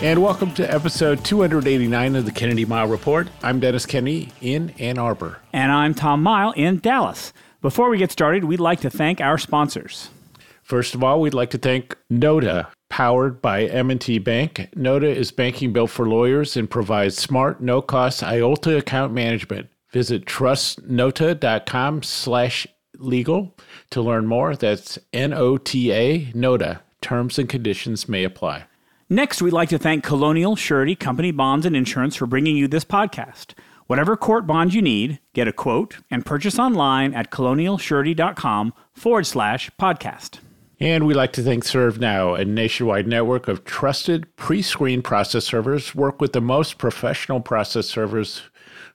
And welcome to episode 289 of the Kennedy Mighell Report. I'm Dennis Kennedy in Ann Arbor. And I'm Tom Mighell in Dallas. Before we get started, we'd like to thank our sponsors. First of all, we'd like to thank Nota, powered by M&T Bank. Nota is banking built for lawyers and provides smart, no-cost IOLTA account management. Visit trustnota.com slash legal to learn more. That's N-O-T-A, Nota. Terms and conditions may apply. Next, we'd like to thank Colonial Surety Company Bonds and Insurance for bringing you this podcast. Whatever court bond you need, get a quote and purchase online at colonialsurety.com forward slash podcast. And we'd like to thank ServeNow, a nationwide network of trusted pre screened process servers, work with the most professional process servers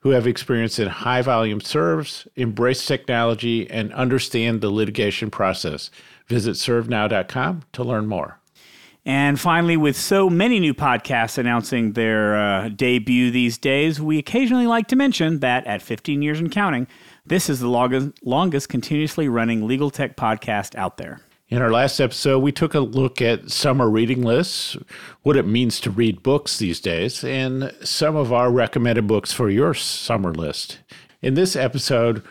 who have experience in high volume serves, embrace technology, and understand the litigation process. Visit servenow.com to learn more. And finally, with so many new podcasts announcing their uh, debut these days, we occasionally like to mention that at 15 years and counting, this is the longest, longest continuously running legal tech podcast out there. In our last episode, we took a look at summer reading lists, what it means to read books these days, and some of our recommended books for your summer list. In this episode,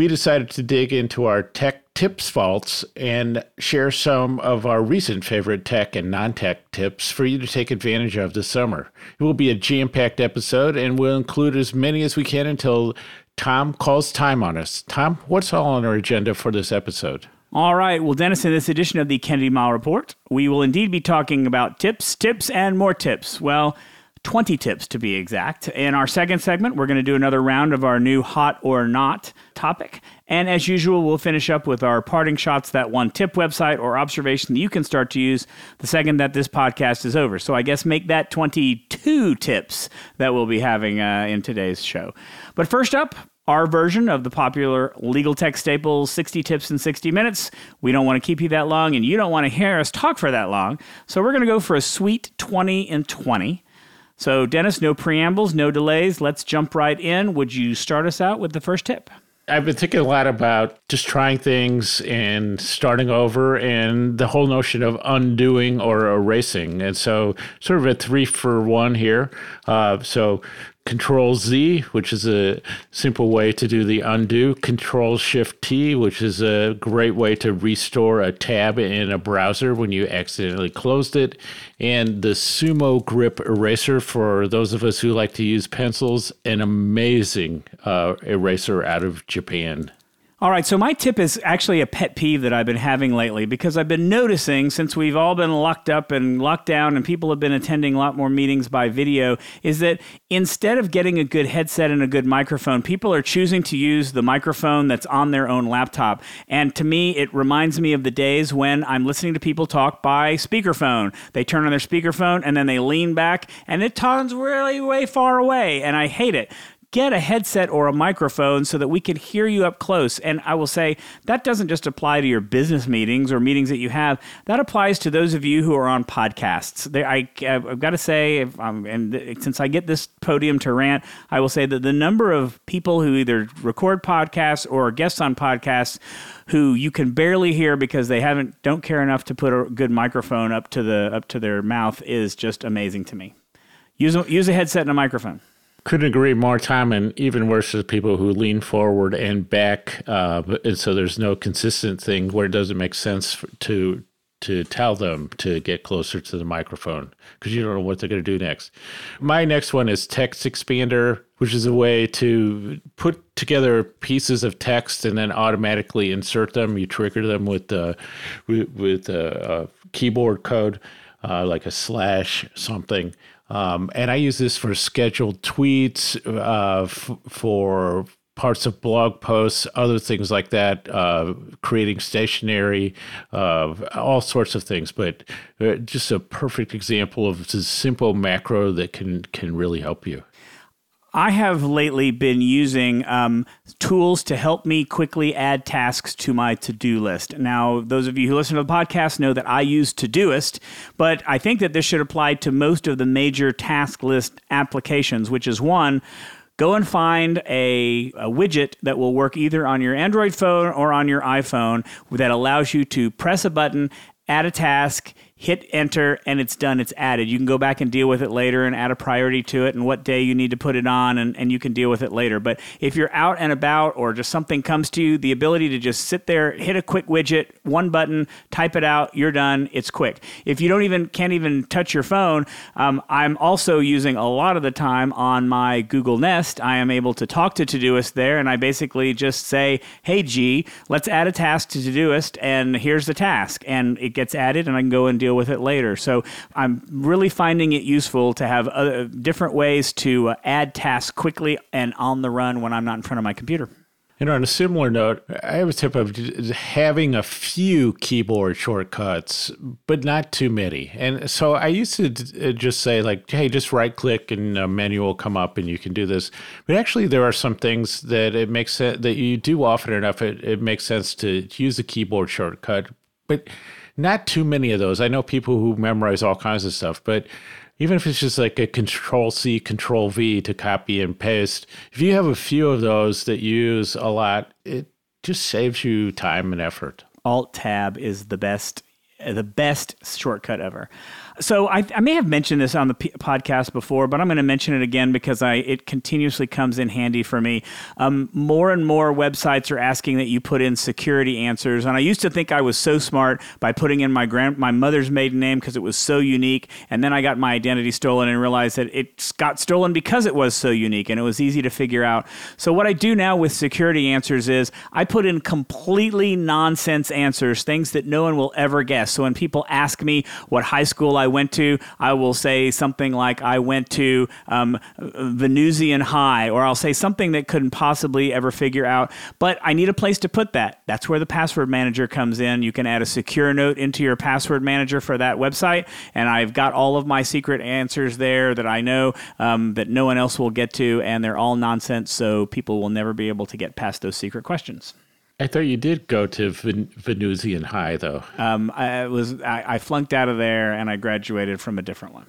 we decided to dig into our tech tips vaults and share some of our recent favorite tech and non tech tips for you to take advantage of this summer. It will be a jam packed episode and we'll include as many as we can until Tom calls time on us. Tom, what's all on our agenda for this episode? All right. Well, Dennis, in this edition of the Kennedy Mighell Report, we will indeed be talking about tips, tips, and more tips. Well, 20 tips to be exact. In our second segment, we're going to do another round of our new hot or not topic. And as usual, we'll finish up with our parting shots, that one tip website or observation that you can start to use the second that this podcast is over. So I guess make that 22 tips that we'll be having uh, in today's show. But first up, our version of the popular legal tech staple 60 tips in 60 minutes. We don't want to keep you that long, and you don't want to hear us talk for that long. So we're going to go for a sweet 20 and 20. So, Dennis, no preambles, no delays. Let's jump right in. Would you start us out with the first tip? I've been thinking a lot about just trying things and starting over and the whole notion of undoing or erasing. And so, sort of a three for one here. Uh, so, Control Z, which is a simple way to do the undo. Control Shift T, which is a great way to restore a tab in a browser when you accidentally closed it. And the Sumo Grip Eraser for those of us who like to use pencils, an amazing uh, eraser out of Japan. All right, so my tip is actually a pet peeve that I've been having lately because I've been noticing since we've all been locked up and locked down and people have been attending a lot more meetings by video is that instead of getting a good headset and a good microphone, people are choosing to use the microphone that's on their own laptop. And to me, it reminds me of the days when I'm listening to people talk by speakerphone. They turn on their speakerphone and then they lean back and it tones really way far away and I hate it get a headset or a microphone so that we can hear you up close. And I will say that doesn't just apply to your business meetings or meetings that you have. That applies to those of you who are on podcasts. I, have got to say, and since I get this podium to rant, I will say that the number of people who either record podcasts or are guests on podcasts who you can barely hear because they haven't don't care enough to put a good microphone up to the up to their mouth is just amazing to me. Use a, use a headset and a microphone. Couldn't agree more, Tom. And even worse is people who lean forward and back, uh, and so there's no consistent thing where it doesn't make sense to to tell them to get closer to the microphone because you don't know what they're going to do next. My next one is Text Expander, which is a way to put together pieces of text and then automatically insert them. You trigger them with the with, a, a keyboard code, uh, like a slash something. Um, and I use this for scheduled tweets, uh, f- for parts of blog posts, other things like that, uh, creating stationery, uh, all sorts of things. But uh, just a perfect example of a simple macro that can can really help you. I have lately been using um, tools to help me quickly add tasks to my to do list. Now, those of you who listen to the podcast know that I use Todoist, but I think that this should apply to most of the major task list applications, which is one, go and find a, a, widget that will work either on your Android phone or on your iPhone that allows you to press a button, add a task, hit enter and it's done it's added. You can go back and deal with it later and add a priority to it and what day you need to put it on and, and you can deal with it later. But if you're out and about or just something comes to you the ability to just sit there hit a quick widget one button type it out you're done it's quick. If you don't even can't even touch your phone um, i'm also using a lot of the time on my google nest. I am able to talk to todoist there and i basically just say hey g let's add a task to todoist and here's the task. And it gets added and i can go and deal deal with it later. So I'm really finding it useful to have uh, different ways to uh, add tasks quickly and on the run when I'm not in front of my computer. And on a similar note, I have a tip of having a few keyboard shortcuts, but not too many. And so I used to uh, just say, like, hey, just right click and a menu will come up and you can do this. But actually, there are some things that it makes sense that you do often enough, it, it makes sense to use a keyboard shortcut. But not too many of those. I know people who memorize all kinds of stuff, but even if it's just like a control C, control V to copy and paste, if you have a few of those that you use a lot, it just saves you time and effort. Alt tab is the best the best shortcut ever. So I, I, may have mentioned this on the p- podcast before, but I'm going to mention it again because I it continuously comes in handy for me. Um, more and more websites are asking that you put in security answers, and I used to think I was so smart by putting in my grand my mother's maiden name because it was so unique, and then I got my identity stolen and realized that it got stolen because it was so unique and it was easy to figure out. So what I do now with security answers is I put in completely nonsense answers, things that no one will ever guess. So when people ask me what high school I went to, I will say something like, I went to um, Venusian High, or I'll say something that couldn't possibly ever figure out. But I need a place to put that. That's where the password manager comes in. You can add a secure note into your password manager for that website. And I've got all of my secret answers there that I know um, that no one else will get to, and they're all nonsense. So people will never be able to get past those secret questions. I thought you did go to Ven- Venusian High, though. Um, I was I, I, flunked out of there, and I graduated from a different one.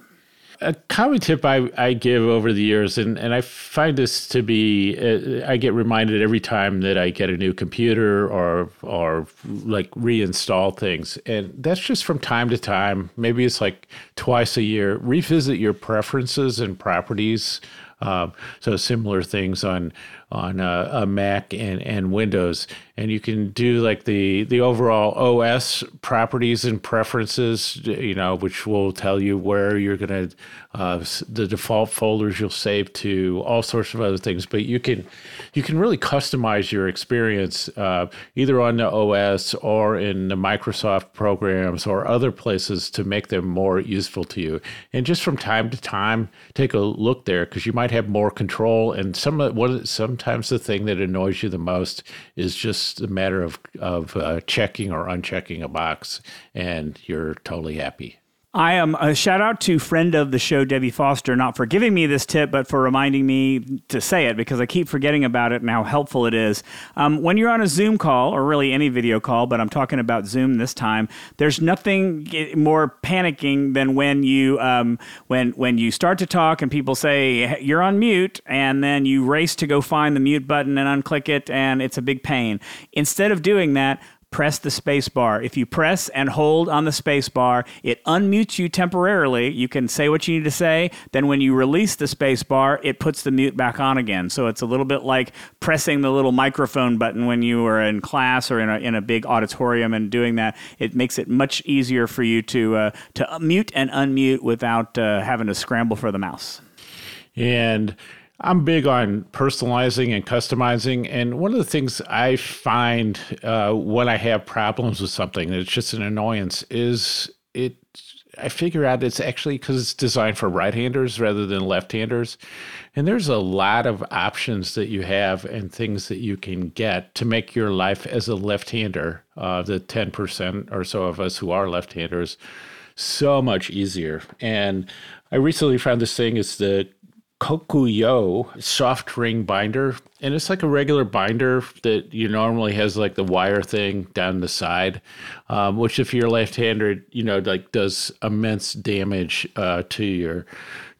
A common tip I, I give over the years, and, and I find this to be, uh, I get reminded every time that I get a new computer or or like reinstall things, and that's just from time to time. Maybe it's like twice a year. Revisit your preferences and properties. Um, so similar things on on a, a, Mac and, and Windows, and you can do like the the overall OS properties and preferences, you know, which will tell you where you're gonna uh, the default folders you'll save to, all sorts of other things. But you can you can really customize your experience uh, either on the OS or in the Microsoft programs or other places to make them more useful to you. And just from time to time, take a look there because you might have more control. And some of what some sometimes the thing that annoys you the most is just a matter of of uh, checking or unchecking a box, and you're totally happy. I am a shout out to friend of the show, Debbie Foster, not for giving me this tip, but for reminding me to say it because I keep forgetting about it and how helpful it is. Um, when you're on a Zoom call, or really any video call, but I'm talking about Zoom this time, there's nothing more panicking than when you um, when when you start to talk and people say you're on mute, and then you race to go find the mute button and unclick it, and it's a big pain. Instead of doing that, press the space bar. If you press and hold on the space bar, it unmutes you temporarily. You can say what you need to say. Then when you release the space bar, it puts the mute back on again. So it's a little bit like pressing the little microphone button when you are in class or in a, in a big auditorium and doing that. It makes it much easier for you to, uh, to mute and unmute without uh, having to scramble for the mouse. And I'm big on personalizing and customizing. And one of the things I find uh, when I have problems with something it's just an annoyance is it. I figure out it's actually because it's designed for right-handers rather than left-handers, and there's a lot of options that you have and things that you can get to make your life as a left-hander, uh, the 10% or so of us who are left-handers, so much easier. And I recently found this thing. It's the Kokuyo soft ring binder. And it's like a regular binder that you normally has like the wire thing down the side, um, which if you're left-handed, you know, like does immense damage uh, to your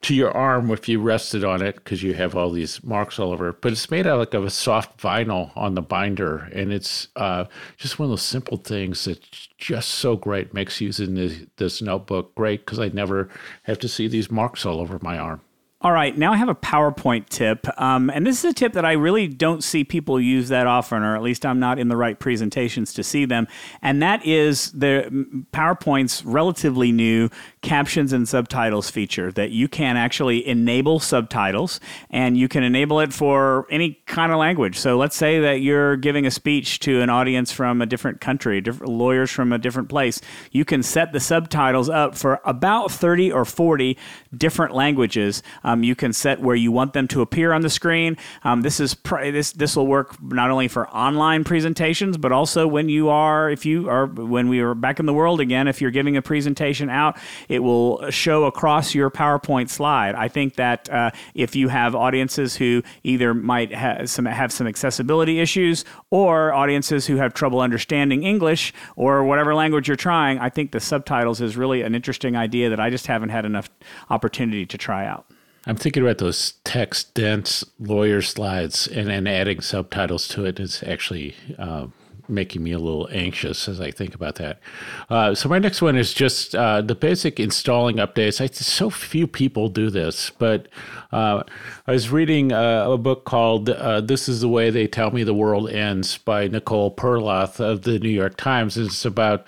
to your arm if you rested on it because you have all these marks all over. But it's made out like of a soft vinyl on the binder, and it's uh, just one of those simple things that's just so great. Makes using this, this notebook great because I never have to see these marks all over my arm. All right, now I have a PowerPoint tip. Um, and this is a tip that I really don't see people use that often, or at least I'm not in the right presentations to see them. And that is the PowerPoint's relatively new captions and subtitles feature that you can actually enable subtitles and you can enable it for any kind of language. So let's say that you're giving a speech to an audience from a different country, different lawyers from a different place. You can set the subtitles up for about 30 or 40 different languages. Um, you can set where you want them to appear on the screen. Um, this is pr- this this will work not only for online presentations, but also when you are if you are when we are back in the world again. If you're giving a presentation out, it will show across your PowerPoint slide. I think that uh, if you have audiences who either might have some have some accessibility issues or audiences who have trouble understanding English or whatever language you're trying, I think the subtitles is really an interesting idea that I just haven't had enough opportunity to try out. I'm thinking about those text dense lawyer slides and then adding subtitles to it is actually uh, making me a little anxious as I think about that. Uh, so my next one is just uh, the basic installing updates. I, so few people do this, but uh, I was reading uh, a book called uh, "This Is the Way They Tell Me the World Ends" by Nicole Perlroth of the New York Times. It's about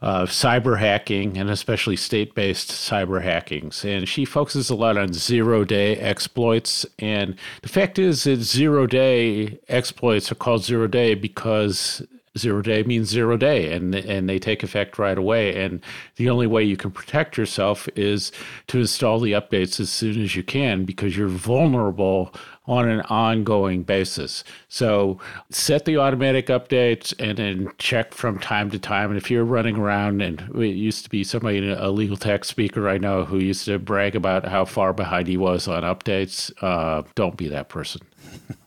uh, cyber hacking and especially state-based cyber hackings, and she focuses a lot on zero-day exploits. And the fact is that zero-day exploits are called zero-day because zero day means zero day and and they take effect right away. And the only way you can protect yourself is to install the updates as soon as you can because you're vulnerable on an ongoing basis. So set the automatic updates and then check from time to time. And if you're running around and it used to be somebody a legal tech speaker i know who used to brag about how far behind he was on updates uh, don't be that person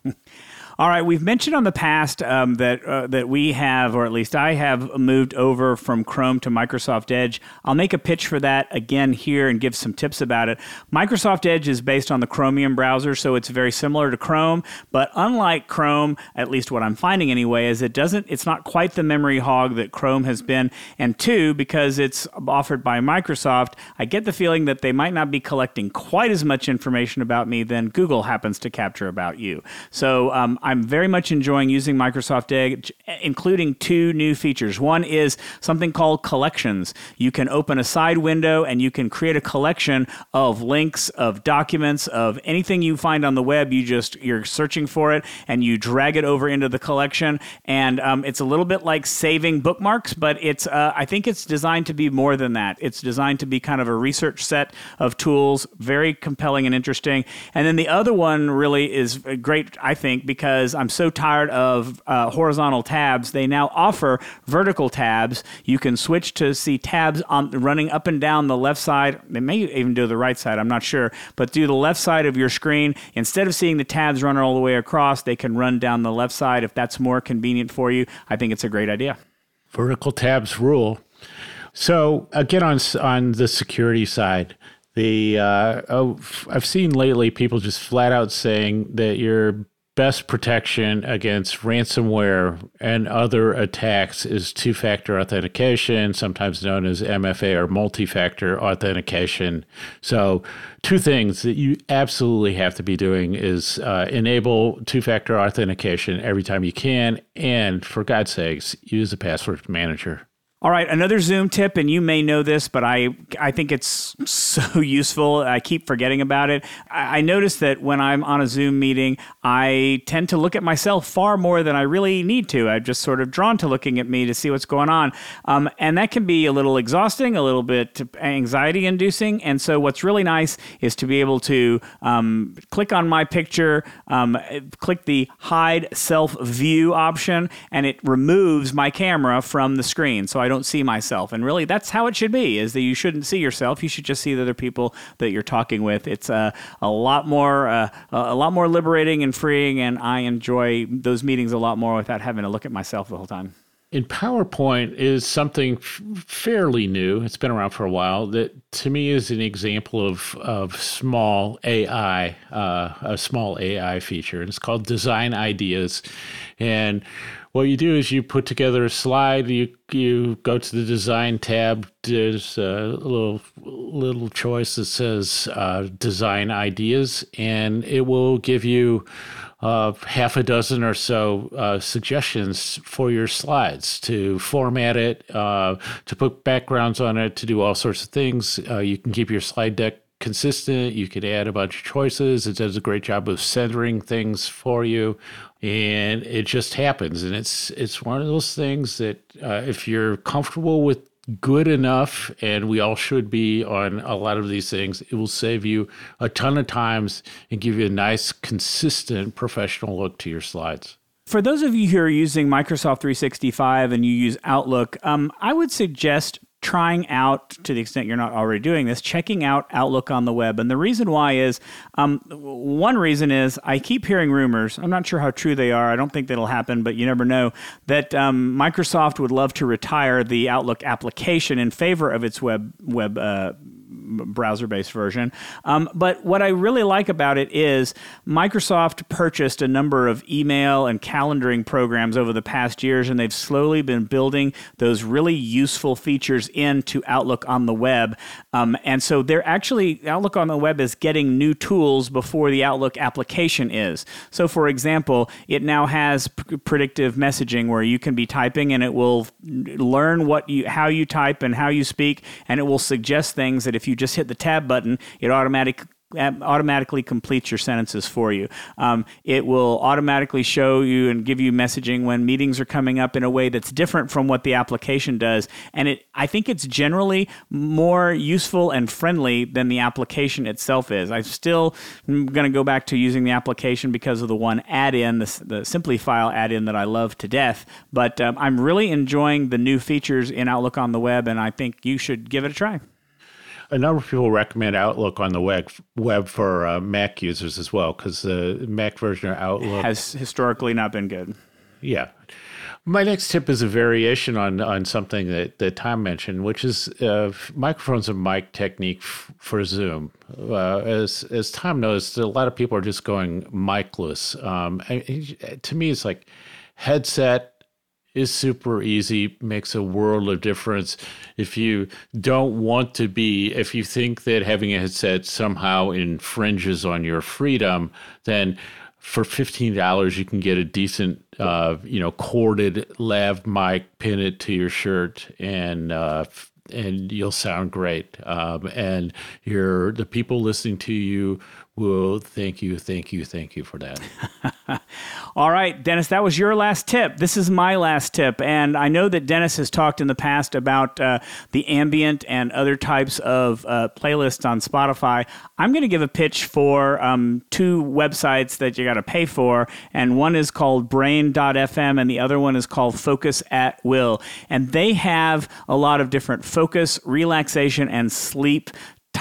All right, we've mentioned on the past um, that uh, that we have, or at least I have, moved over from Chrome to Microsoft Edge. I'll make a pitch for that again here and give some tips about it. Microsoft Edge is based on the Chromium browser, so it's very similar to Chrome, but unlike Chrome, at least what I'm finding anyway, is it doesn't. It's not quite the memory hog that Chrome has been, and two, because it's offered by Microsoft, I get the feeling that they might not be collecting quite as much information about me than Google happens to capture about you. So um, I'm very much enjoying using Microsoft Edge, including two new features. One is something called collections. You can open a side window and you can create a collection of links, of documents, of anything you find on the web. You just you're searching for it and you drag it over into the collection. And um, it's a little bit like saving bookmarks, but it's uh, I think it's designed to be more than that. It's designed to be kind of a research set of tools, very compelling and interesting. And then the other one really is great, I think, because because I'm so tired of uh, horizontal tabs. They now offer vertical tabs. You can switch to see tabs on running up and down the left side. They may even do the right side. I'm not sure, but do the left side of your screen instead of seeing the tabs run all the way across. They can run down the left side if that's more convenient for you. I think it's a great idea. Vertical tabs rule. So again, on on the security side, the uh, oh, I've seen lately people just flat out saying that your best protection against ransomware and other attacks is two factor authentication, sometimes known as MFA or multi factor authentication. So, two things that you absolutely have to be doing is uh, enable two factor authentication every time you can, and for God's sakes, use a password manager. All right, another Zoom tip, and you may know this, but I I think it's so useful. I keep forgetting about it. I, I notice that when I'm on a Zoom meeting, I tend to look at myself far more than I really need to. I'm just sort of drawn to looking at me to see what's going on, um, and that can be a little exhausting, a little bit anxiety inducing. And so, what's really nice is to be able to um, click on my picture, um, click the hide self view option, and it removes my camera from the screen, so I don't see myself. And really, that's how it should be: is that you shouldn't see yourself. You should just see the other people that you're talking with. It's uh, a lot more uh, a lot more liberating and freeing, and I enjoy those meetings a lot more without having to look at myself the whole time in PowerPoint is something f- fairly new. It's been around for a while. That to me is an example of of small AI, uh, a small AI feature, and it's called Design Ideas. And what you do is you put together a slide. You you go to the Design tab. There's a little little choice that says uh, Design Ideas, and it will give you uh, half a dozen or so uh, suggestions for your slides to format it, uh, to put backgrounds on it, to do all sorts of things. Uh, you can keep your slide deck consistent. You can add a bunch of choices. It does a great job of centering things for you, and it just happens. And it's it's one of those things that uh, if you're comfortable with good enough, and we all should be on a lot of these things. It will save you a ton of times and give you a nice, consistent professional look to your slides. For those of you who are using Microsoft 365 and you use Outlook, um, I would suggest trying out, to the extent you're not already doing this, checking out Outlook on the web. And the reason why is um, one reason is I keep hearing rumors. I'm not sure how true they are. I don't think that'll happen, but you never know. That um, Microsoft would love to retire the Outlook application in favor of its web web. Uh, browser based version. Um, but what I really like about it is Microsoft purchased a number of email and calendaring programs over the past years, and they've slowly been building those really useful features into Outlook on the web. Um, and so they're actually, Outlook on the web is getting new tools before the Outlook application is. So, for example, it now has p- predictive messaging where you can be typing and it will learn what you, how you type and how you speak, and it will suggest things that if you just hit the tab button, it automatically automatically completes your sentences for you. Um, it will automatically show you and give you messaging when meetings are coming up in a way that's different from what the application does. And it, I think it's generally more useful and friendly than the application itself is. I'm still going to go back to using the application because of the one add-in, the, the SimplyFile add-in that I love to death. But um, I'm really enjoying the new features in Outlook on the web, and I think you should give it a try a number of people recommend Outlook on the web web for uh, Mac users as well because the Mac version of Outlook has historically not been good. Yeah. My next tip is a variation on on something that, that Tom mentioned, which is uh, microphones and mic technique f- for Zoom. Uh, as as Tom knows, a lot of people are just going micless. Um, to me, it's like headset is super easy, makes a world of difference. If you don't want to be, if you think that having a headset somehow infringes on your freedom, then for fifteen dollars you can get a decent, uh, you know, corded lav mic, pin it to your shirt, and uh, and you'll sound great. Um, and your the people listening to you well, thank you, thank you, thank you for that. All right, Dennis, that was your last tip. This is my last tip. And I know that Dennis has talked in the past about uh, the ambient and other types of uh, playlists on Spotify. I'm going to give a pitch for um, two websites that you got to pay for. And one is called brain.fm, and the other one is called Focus at Will. And they have a lot of different focus, relaxation, and sleep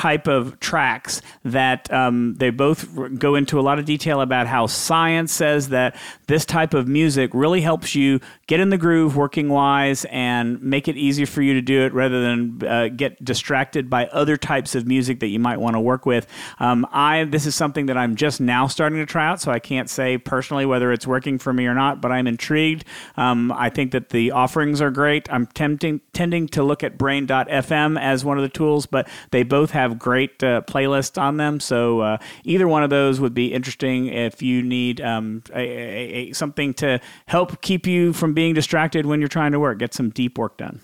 type of tracks that um, they both go into a lot of detail about how science says that this type of music really helps you get in the groove working wise and make it easier for you to do it rather than uh, get distracted by other types of music that you might want to work with. Um, I this is something that I'm just now starting to try out, so I can't say personally whether it's working for me or not, but I'm intrigued. Um, I think that the offerings are great. I'm tempting, tending to look at Brain.fm as one of the tools, but they both have great uh, playlists on them. So uh, either one of those would be interesting if you need um, a, a, a, something to help keep you from being distracted when you're trying to work. Get some deep work done.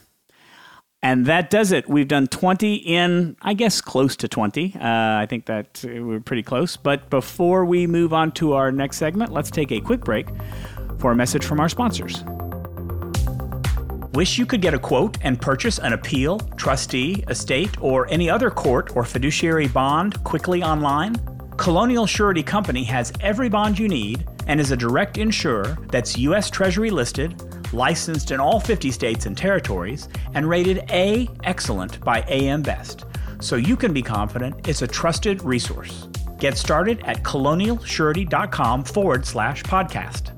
And that does it. We've done 20 in, I guess, close to 20. Uh, I think that we're pretty close. But before we move on to our next segment, let's take a quick break for a message from our sponsors. Wish you could get a quote and purchase an appeal, trustee, estate, or any other court or fiduciary bond quickly online? Colonial Surety Company has every bond you need and is a direct insurer that's U.S. Treasury listed licensed in all 50 states and territories, and rated A Excellent by AM Best, so you can be confident it's a trusted resource. Get started at colonialsurety.com forward slash podcast.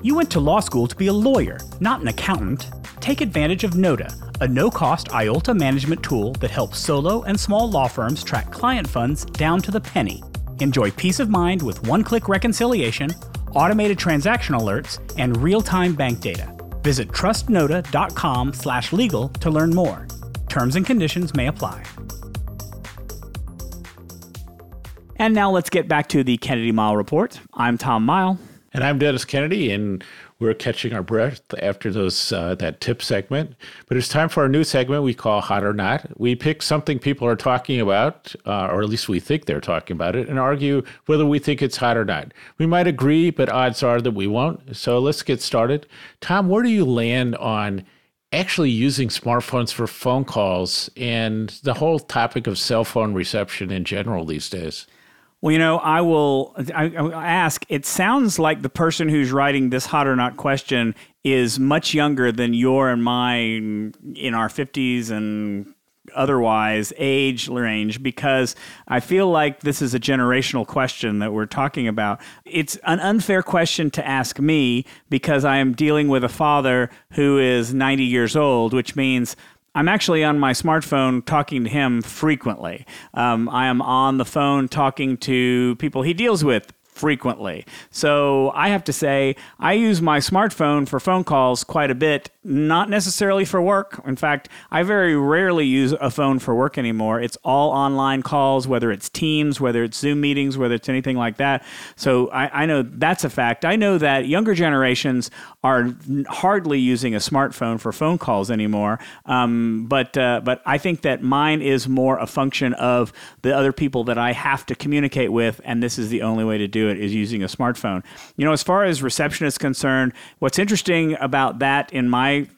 You went to law school to be a lawyer, not an accountant. Take advantage of Nota, a no cost IOLTA management tool that helps solo and small law firms track client funds down to the penny. Enjoy peace of mind with one click reconciliation, automated transaction alerts, and real time bank data. Visit trustnota.com slash legal to learn more. Terms and conditions may apply. And now let's get back to the Kennedy Mighell Report. I'm Tom Mighell. And I'm Dennis Kennedy, and we're catching our breath after those uh, that tip segment. But it's time for our new segment we call Hot or Not. We pick something people are talking about, uh, or at least we think they're talking about it, and argue whether we think it's hot or not. We might agree, but odds are that we won't. So let's get started. Tom, where do you land on? Actually, using smartphones for phone calls and the whole topic of cell phone reception in general these days. Well, you know, I will I, I ask. It sounds like the person who's writing this hot or not question is much younger than your and mine in our 50s and otherwise age range because I feel like this is a generational question that we're talking about. It's an unfair question to ask me because I am dealing with a father who is 90 years old, which means I'm actually on my smartphone talking to him frequently. Um, I am on the phone talking to people he deals with frequently. So I have to say, I use my smartphone for phone calls quite a bit, not necessarily for work. In fact, I very rarely use a phone for work anymore. It's all online calls, whether it's Teams, whether it's Zoom meetings, whether it's anything like that. So I, I know that's a fact. I know that younger generations are hardly using a smartphone for phone calls anymore. Um, but uh, but I think that mine is more a function of the other people that I have to communicate with, and this is the only way to do it is using a smartphone. You know, as far as reception is concerned, what's interesting about that in my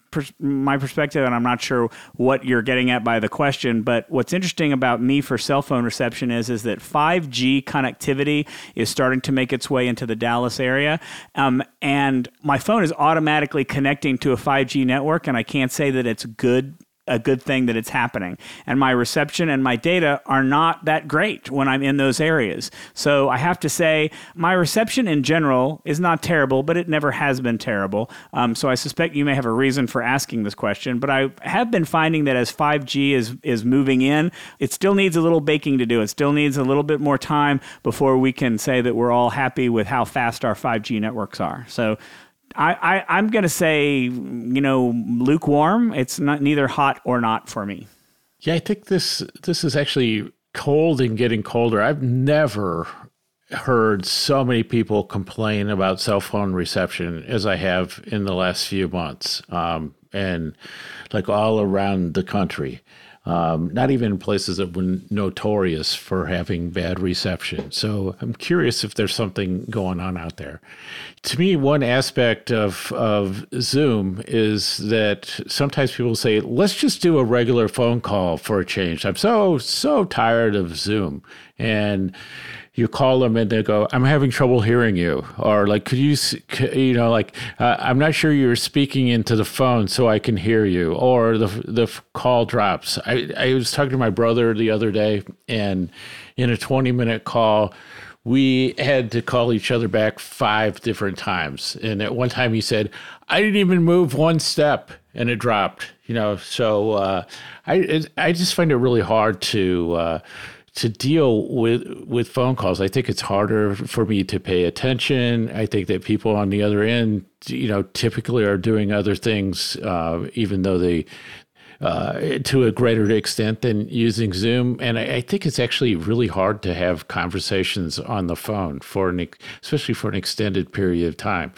my perspective, and I'm not sure what you're getting at by the question, but what's interesting about me for cell phone reception is is that 5G connectivity is starting to make its way into the Dallas area, um, and my phone is automatically connecting to a 5G network, and I can't say that it's good a good thing that it's happening. And my reception and my data are not that great when I'm in those areas. So I have to say, my reception in general is not terrible, but it never has been terrible. Um, so I suspect you may have a reason for asking this question. But I have been finding that as 5G is, is moving in, it still needs a little baking to do. It still needs a little bit more time before we can say that we're all happy with how fast our 5G networks are. So I, I am gonna say you know lukewarm. It's not neither hot or not for me. Yeah, I think this this is actually cold and getting colder. I've never heard so many people complain about cell phone reception as I have in the last few months, um, and like all around the country um, not even places that were notorious for having bad reception. So I'm curious if there's something going on out there. To me, one aspect of, of Zoom is that sometimes people say, let's just do a regular phone call for a change. I'm so, so tired of Zoom. And you call them and they go, I'm having trouble hearing you. Or like, could you, you know, like, uh, I'm not sure you're speaking into the phone so I can hear you. Or the, the call drops. I, I was talking to my brother the other day and in a 20 minute call, we had to call each other back five different times. And at one time he said, I didn't even move one step and it dropped, you know. So uh, I, I just find it really hard to, uh, to deal with with phone calls. I think it's harder for me to pay attention. I think that people on the other end, you know, typically are doing other things, uh, even though they uh, to a greater extent than using Zoom. And I, I, think it's actually really hard to have conversations on the phone for an, especially for an extended period of time.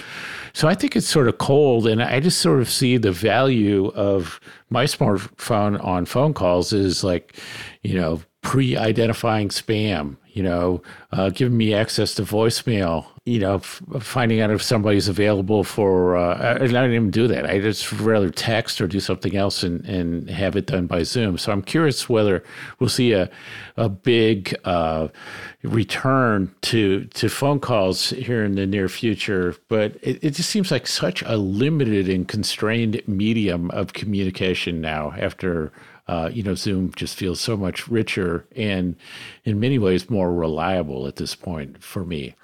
So I think it's sort of cold, and I just sort of see the value of my smartphone on phone calls is like, you know, pre-identifying spam you know, uh, giving me access to voicemail, you know, f- finding out if somebody's available for, uh, I, don't even do that. I just rather text or do something else and, and have it done by Zoom. So I'm curious whether we'll see a, a big uh, return to, to phone calls here in the near future. But it, it just seems like such a limited and constrained medium of communication now after uh, you know, Zoom just feels so much richer and in many ways more reliable at this point for me.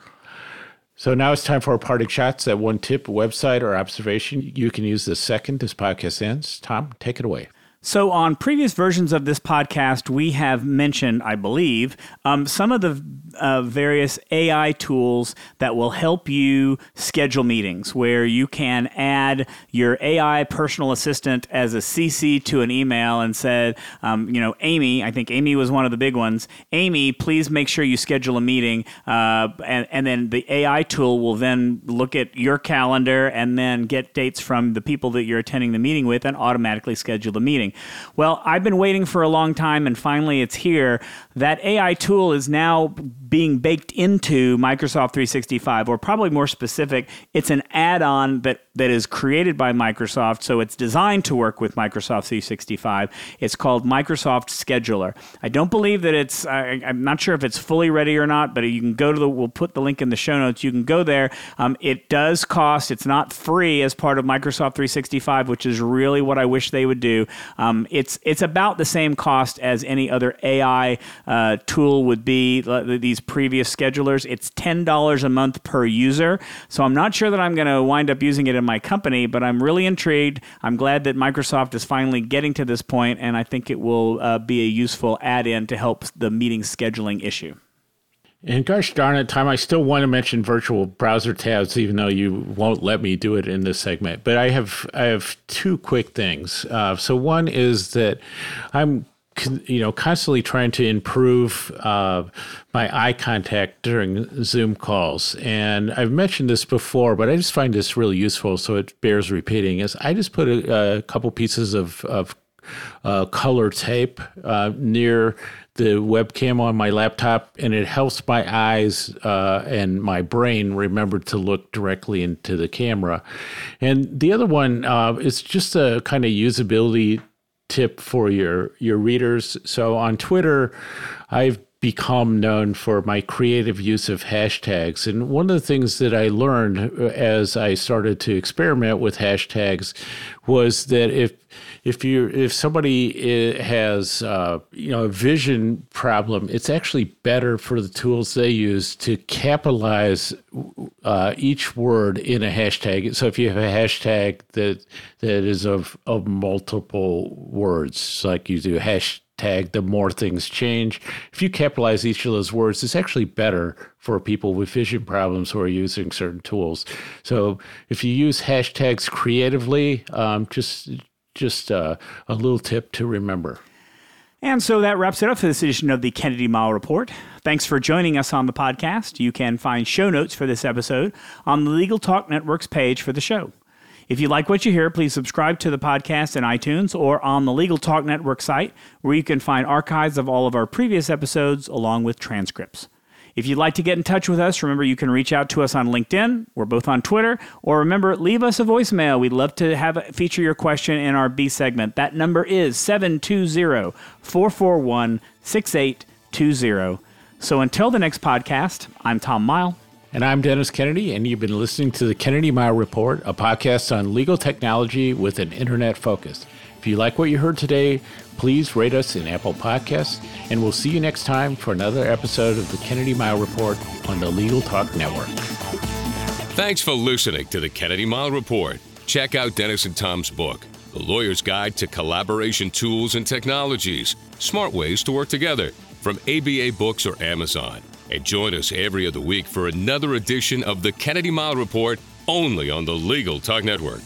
So now it's time for our parting shots. That one tip, website, or observation you can use the second this podcast ends. Tom, take it away. So, on previous versions of this podcast, we have mentioned, I believe, um, some of the uh, various AI tools that will help you schedule meetings, where you can add your AI personal assistant as a CC to an email and said, um, you know, Amy, I think Amy was one of the big ones. Amy, please make sure you schedule a meeting. Uh, and, and then the AI tool will then look at your calendar and then get dates from the people that you're attending the meeting with and automatically schedule the meeting. Well, I've been waiting for a long time and finally it's here. That AI tool is now being baked into Microsoft 365, or probably more specific, it's an add on that, that is created by Microsoft. So it's designed to work with Microsoft 365. It's called Microsoft Scheduler. I don't believe that it's, I, am not sure if it's fully ready or not, but you can go to the, we'll put the link in the show notes. You can go there. Um, it does cost, it's not free as part of Microsoft 365, which is really what I wish they would do. Um, it's, it's about the same cost as any other AI uh, tool would be. These these previous schedulers. It's $10 a month per user. So I'm not sure that I'm going to wind up using it in my company, but I'm really intrigued. I'm glad that Microsoft is finally getting to this point, and I think it will uh, be a useful add in to help the meeting scheduling issue. And gosh darn it, Tom, I still want to mention virtual browser tabs, even though you won't let me do it in this segment. But I have I have two quick things. Uh, so one is that I'm you know, constantly trying to improve uh, my eye contact during Zoom calls. And I've mentioned this before, but I just find this really useful, so it bears repeating. Is I just put a, a couple pieces of, of uh, color tape uh, near the webcam on my laptop, and it helps my eyes uh, and my brain remember to look directly into the camera. And the other one uh, is just a kind of usability tip for your your readers. So on Twitter, I've become known for my creative use of hashtags. And one of the things that I learned as I started to experiment with hashtags was that if if you if somebody eh, has uh, you know a vision problem, it's actually better for the tools they use to capitalize uh, each word in a hashtag. So if you have a hashtag that that is of of multiple words, like you do hashtag the more things change. If you capitalize each of those words, it's actually better for people with vision problems who are using certain tools. So if you use hashtags creatively, um, just just uh, a little tip to remember. And so that wraps it up for this edition of the Kennedy Miles Report. Thanks for joining us on the podcast. You can find show notes for this episode on the Legal Talk Network's page for the show. If you like what you hear, please subscribe to the podcast in iTunes or on the Legal Talk Network site, where you can find archives of all of our previous episodes along with transcripts. If you'd like to get in touch with us, remember you can reach out to us on LinkedIn. We're both on Twitter. Or remember, leave us a voicemail. We'd love to have feature your question in our B segment. That number is 720 441 6820. So until the next podcast, I'm Tom Miles. And I'm Dennis Kennedy, and you've been listening to the Kennedy Miles Report, a podcast on legal technology with an internet focus. If you like what you heard today, please rate us in Apple Podcasts, and we'll see you next time for another episode of the Kennedy Mighell Report on the Legal Talk Network. Thanks for listening to the Kennedy Mighell Report. Check out Dennis and Tom's book, The Lawyer's Guide to Collaboration Tools and Technologies Smart Ways to Work Together, from ABA Books or Amazon. And join us every other week for another edition of the Kennedy Mighell Report only on the Legal Talk Network.